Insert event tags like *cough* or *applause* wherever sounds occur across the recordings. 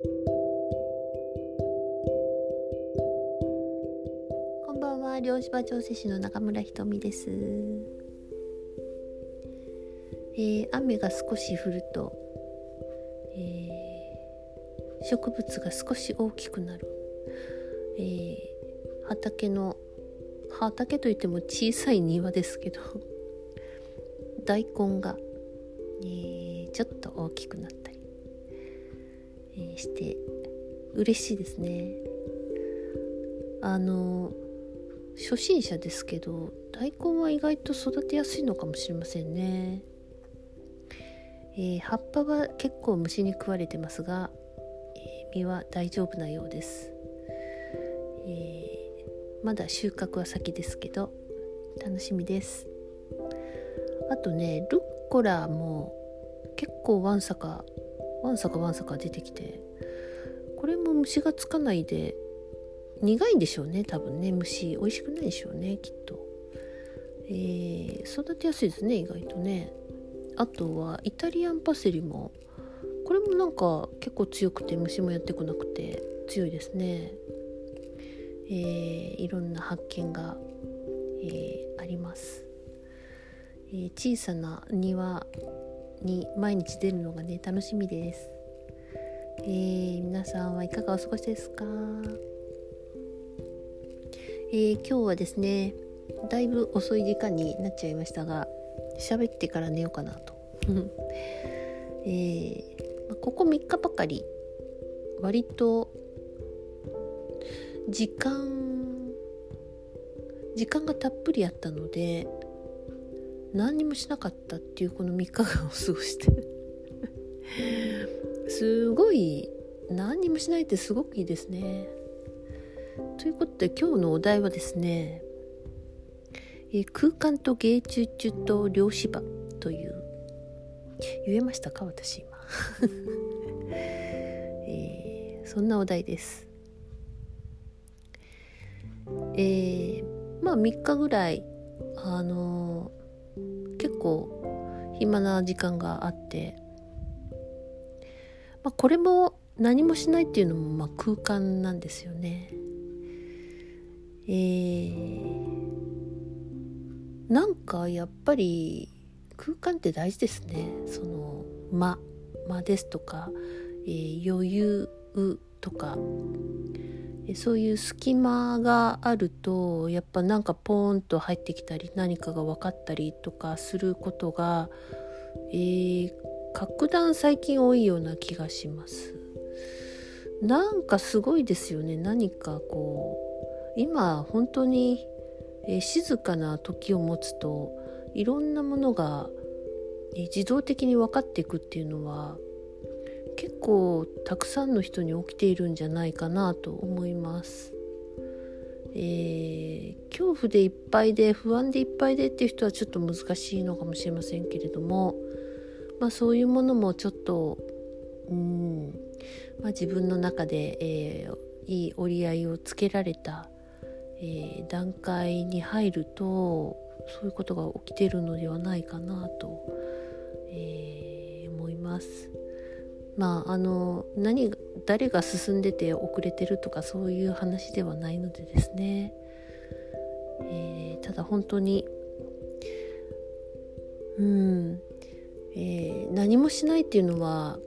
こんばんは漁師場調整師の中村ひとみです、えー、雨が少し降ると、えー、植物が少し大きくなる、えー、畑の畑といっても小さい庭ですけど *laughs* 大根が、えー、ちょっと大きくなった、して嬉しいですね。あの初心者ですけど大根は意外と育てやすいのかもしれませんね、えー、葉っぱは結構虫に食われてますが、え実は大丈夫なようです、えまだ収穫は先ですけど楽しみです。あとねルッコラも結構わんさかわんさかわんさか出てきてこれも虫がつかないで苦いんでしょうね多分ね。虫美味しくないでしょうねきっと、えー、育てやすいですね意外とね。あとはイタリアンパセリもこれもなんか結構強くて虫もやってこなくて強いですね。えー、いろんな発見が、えー、あります、えー、小さな庭に毎日出るのがね楽しみです、えー、皆さんはいかがお過ごしですか、えー、今日はですねだいぶ遅い時間になっちゃいましたが喋ってから寝ようかなと、*laughs* えー、ここ3日ばかり割と時間時間がたっぷりあったので何にもしなかったっていうこの3日間を過ごして。すごい何にもしないってすごくいいですね。ということで今日のお題はですね「え空間と芸術と量子場」という言えましたか？私今、*laughs* えー、そんなお題です。えー、まあ3日ぐらいあのー、結構暇な時間があって、まあ、これも何もしないっていうのもまあ空間なんですよね。えー、なんかやっぱり空間って大事ですね。その間間ですとか、えー、余裕とかそういう隙間があるとやっぱなんかポーンと入ってきたり何かが分かったりとかすることが、えー、格段最近多いような気がします。なんかすごいですよね何かこう今本当に、え、静かな時を持つといろんなものが、え、自動的に分かっていくっていうのは結構たくさんの人に起きているんじゃないかなと思います。えー、恐怖でいっぱいで不安でいっぱいでっていう人はちょっと難しいのかもしれませんけれども、まあ、そういうものもちょっとうん、まあ、自分の中で、えー、いい折り合いをつけられた、えー、段階に入るとそういうことが起きてるのではないかなと、えー、思います。まああの何誰が進んでて遅れてるとかそういう話ではないのでですね、えー、ただ本当にうん、えー、何もしないっていうのは、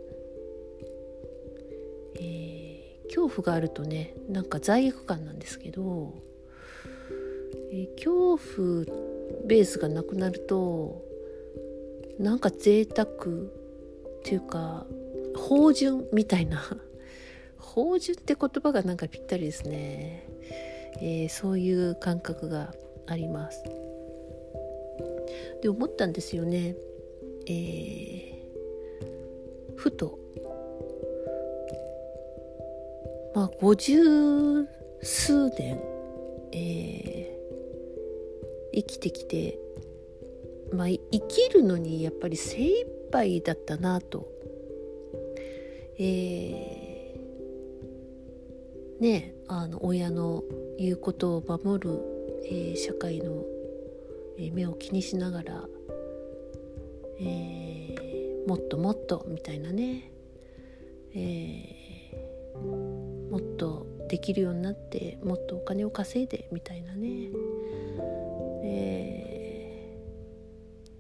えー、恐怖があるとねなんか罪悪感なんですけど、えー、恐怖ベースがなくなるとなんか贅沢っていうか芳醇みたいな芳醇って言葉がなんかぴったりですね、え、そういう感覚があります。で思ったんですよね。えー、ふとまあ五十数年、えー、生きてきてまあ生きるのにやっぱり精一杯だったなと。えー、ねあの親の言うことを守る、えー、社会の、目を気にしながら、えー、もっともっとみたいなね、えできるようになってもっとお金を稼いでみたいなね、え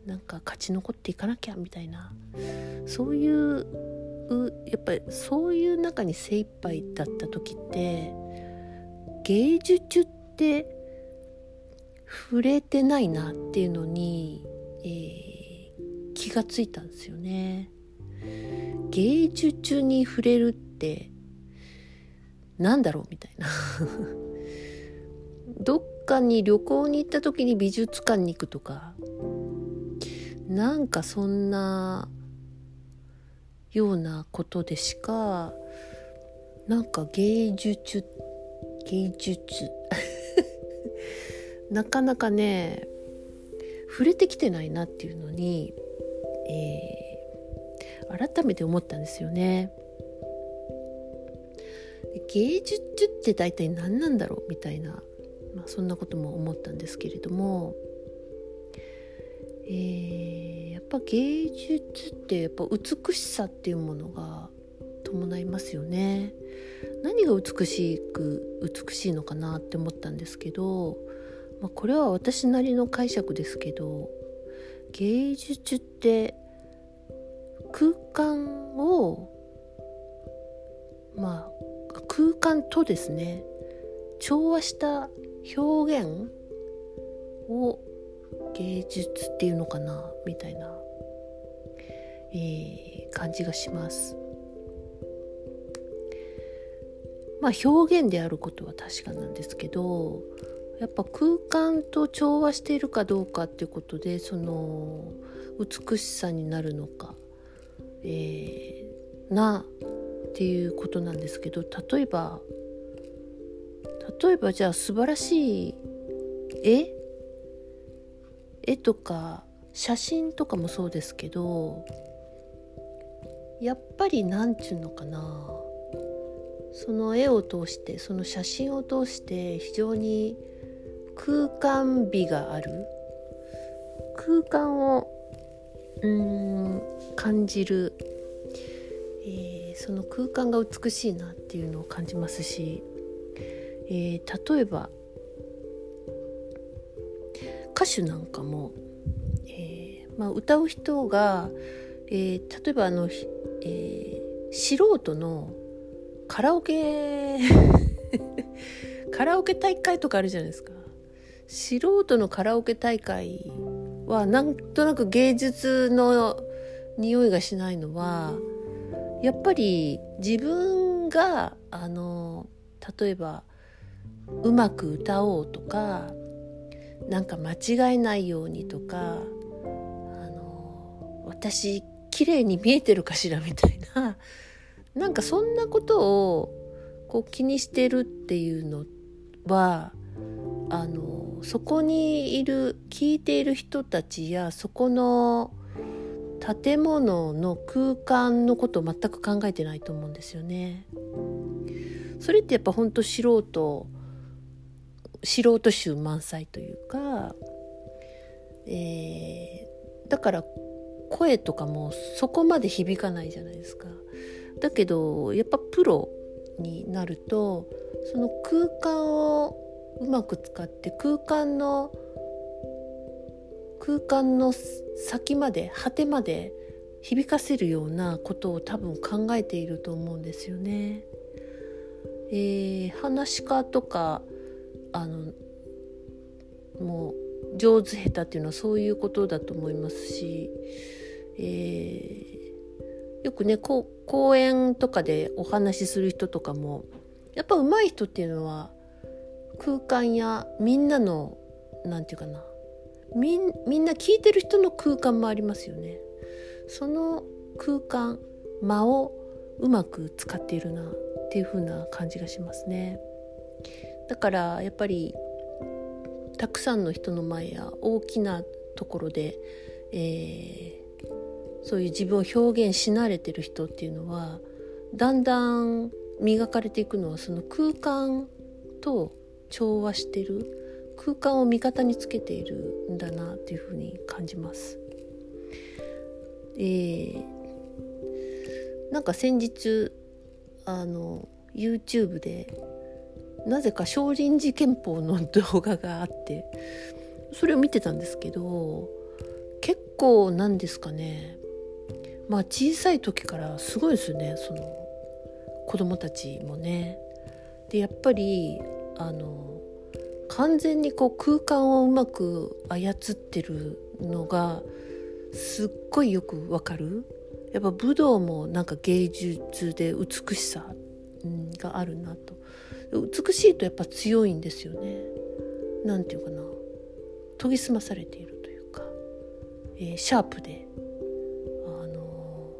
ー、なんか勝ち残っていかなきゃみたいな。そういうやっぱりそういう中に精一杯だった時って芸術って触れてないなっていうのに、えー、気がついたんですよね。芸術に触れるってなんだろう？みたいな。*laughs* どっかに旅行に行った時に美術館に行くとか。なんかそんなようなことでしかなんか芸術芸術。*laughs* なかなかね触れてきてないなっていうのに、えー、改めて思ったんですよね。芸術って大体何なんだろうみたいな、まあ、そんなことも思ったんですけれども、えー、やっぱ芸術ってやっぱ美しさっていうものが伴いますよね。何が美しく美しいのかなって思ったんですけど、まあ、これは私なりの解釈ですけど芸術って空間をまあ空間とですね調和した表現を芸術っていうのかなみたいな、えー、感じがします。まあ表現であることは確かなんですけどやっぱ空間と調和しているかどうかっていうことでその美しさになるのか、えー、なっていうことなんですけど例えば例えばじゃあ素晴らしい絵？絵とか写真とかもそうですけどやっぱり何ちゅうのかな？その絵を通してその写真を通して非常に空間美がある？空間をうん感じるえー、その空間が美しいなっていうのを感じますし、えー、例えば歌手なんかも、えーまあ、歌う人が、えー、例えばあの、えー、素人のカラオケ *laughs* カラオケ大会とかあるじゃないですか。素人のカラオケ大会はなんとなく芸術の匂いがしないのはやっぱり自分があの例えばうまく歌おうとかなんか間違えないようにとかあの私綺麗に見えてるかしらみたいな *laughs* なんかそんなことをこう気にしてるっていうのはあのそこにいる聞いている人たちやそこの建物の空間のことを全く考えてないと思うんですよね。それってやっぱほんと素人素人臭満載というか、えー、だから声とかもそこまで響かないじゃないですか。だけどやっぱプロになるとその空間をうまく使って空間の空間の先まで果てまで響かせるようなことを多分考えていると思うんですよね。えー、話し家とかあのもう上手下手っていうのはそういうことだと思いますし、えー、よくねこ講演とかでお話しする人とかもやっぱ上手い人っていうのは空間やみんなの何て言うかな。みんな聞いてる人の空間もありますよね。その空間間をうまく使っているなっていう風な感じがしますね。だからやっぱりたくさんの人の前や大きなところで、えー、そういう自分を表現し慣れてる人っていうのはだんだん磨かれていくのはその空間と調和してる空間を味方につけているんだなっていうふうに感じます。えー、なんか先日あの YouTube で、なぜか少林寺拳法の動画があってそれを見てたんですけど結構なんですかねまあ小さい時からすごいですよねその子供たちもね。でやっぱりあの完全にこう空間をうまく操ってるのがすっごいよくわかる。やっぱ武道もなんか芸術で美しさがあるなと。美しいとやっぱ強いんですよね。なんていうかな。研ぎ澄まされているというか、えー、シャープで、あの、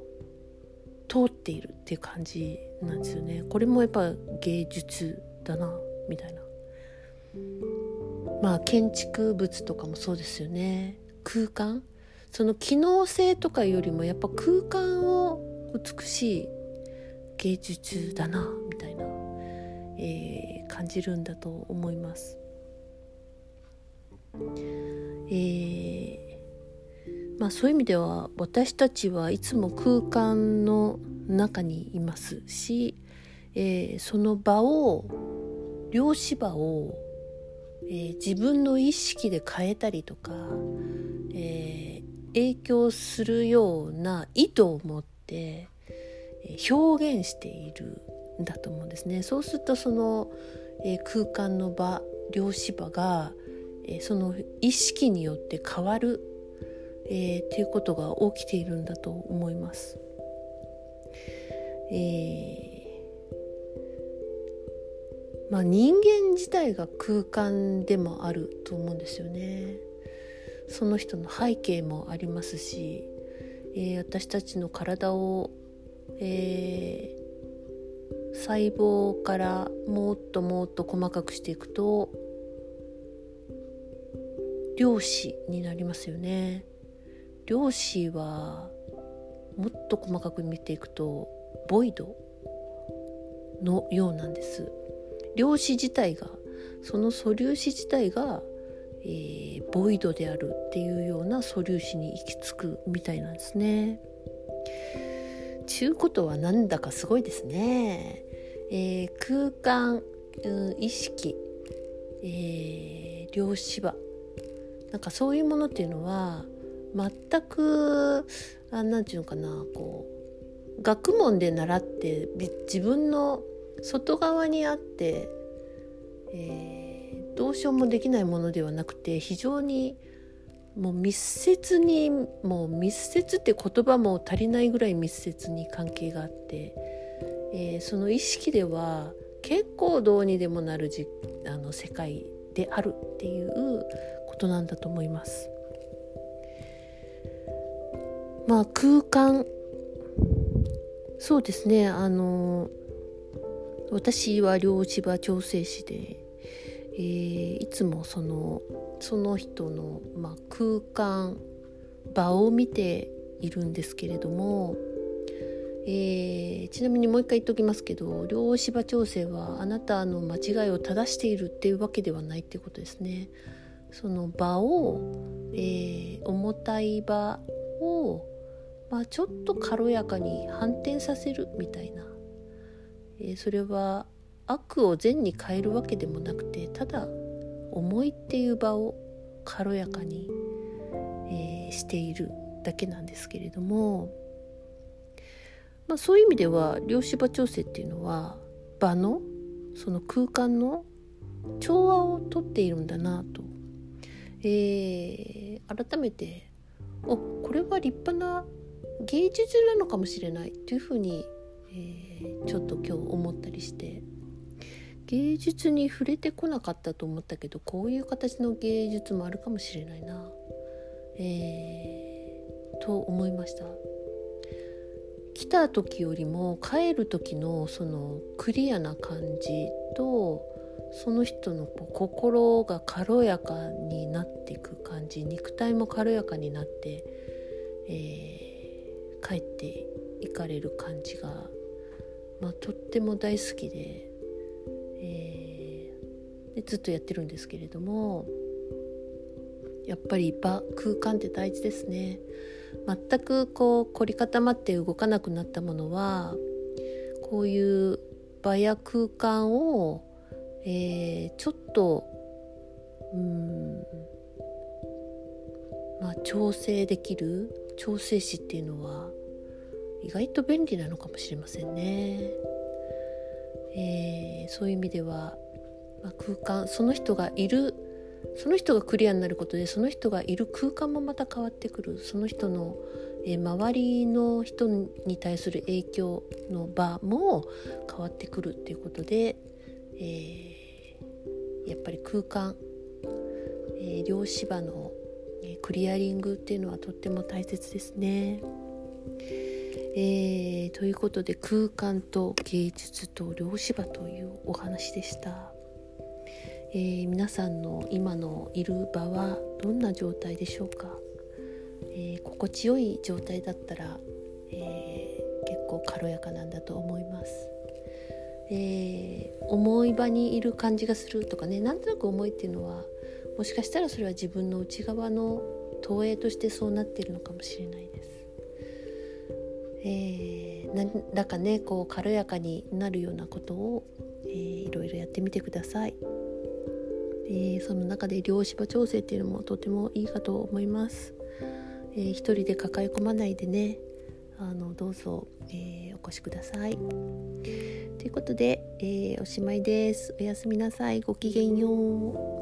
通っているっていう感じなんですよね。これもやっぱ芸術だな。みたいな。まあ建築物とかもそうですよね。空間。その機能性とかよりもやっぱ空間を美しい芸術だなみたいな、えー、感じるんだと思います。えー、まあ、そういう意味では私たちはいつも空間の中にいますし、えー、その場を量子場を、えー、自分の意識で変えたりとか、えー、影響するような意図を持って表現しているんだと思うんですね。そうするとその、え空間の場量子場が、えその意識によって変わる、えー、っていうことが起きているんだと思います。えー、まあ、人間自体が空間でもあると思うんですよね。その人の背景もありますし、えー、私たちの体を、えー、細胞からもっともっと細かくしていくと量子になりますよね量子はもっと細かく見ていくとボイドのようなんです量子自体がその素粒子自体が、えー、ボイドであるっていうような素粒子に行き着くみたいなんですね。ちゅうことはなんだかすごいですね。えー、空間、うん、意識、えー、量子場なんかそういうものっていうのは全くあなんていうのかなこう学問で習って自分の外側にあって、えー、どうしようもできないものではなくて非常にもう密接にもう密接って言葉も足りないぐらい密接に関係があって、えー、その意識では結構どうにでもなるじあの世界であるっていうことなんだと思います。まあ空間そうですねあの私は両芝調整師で、えー、いつもそのその人の、まあ、空間場を見ているんですけれども、えー、ちなみにもう一回言っておきますけど両芝調整はあなたの間違いを正しているっていうわけではないっていうことですね。その場を、えー、重たい場を、まあ、ちょっと軽やかに反転させるみたいな、え、それは悪を善に変えるわけでもなくてただ思いっていう場を軽やかに、えー、しているだけなんですけれども、まあ、そういう意味では量子場調整っていうのは場のその空間の調和をとっているんだなと。えー、改めておこれは立派な芸術なのかもしれないというふうに、えー、ちょっと今日思ったりして芸術に触れてこなかったと思ったけどこういう形の芸術もあるかもしれないな、えー、と思いました。来た時よりも帰る時のそのクリアな感じとその人の心が軽やかになっていく感じ肉体も軽やかになって、えー、帰っていかれる感じが、まあ、とっても大好きで,、えー、でずっとやってるんですけれどもやっぱり場空間って大事ですね。全くこう凝り固まって動かなくなったものはこういう場や空間をえー、ちょっとうんまあ調整できる調整詞っていうのは意外と便利なのかもしれませんね。えー、そういう意味では、まあ、空間その人がいるその人がクリアになることでその人がいる空間もまた変わってくるその人の、えー、周りの人に対する影響の場も変わってくるっていうことで、えー、やっぱり空間、えー、量子場の、えクリアリングっていうのはとっても大切ですね。えー、ということで空間と芸術と量子場というお話でした、えー、皆さんの今のいる場はどんな状態でしょうか、えー、心地よい状態だったら、え結構軽やかなんだと思います、え重い場にいる感じがするとかねなんとなく重いっていうのはもしかしたらそれは自分の内側の投影としてそうなってるのかもしれないです。えー、何らかねこう軽やかになるようなことを、えー、いろいろやってみてください、えー、その中で量子場調整っていうのもとてもいいかと思います、えー、一人で抱え込まないでねあのどうぞ、えー、お越しください。ということで、えー、おしまいです。おやすみなさい。ごきげんよう。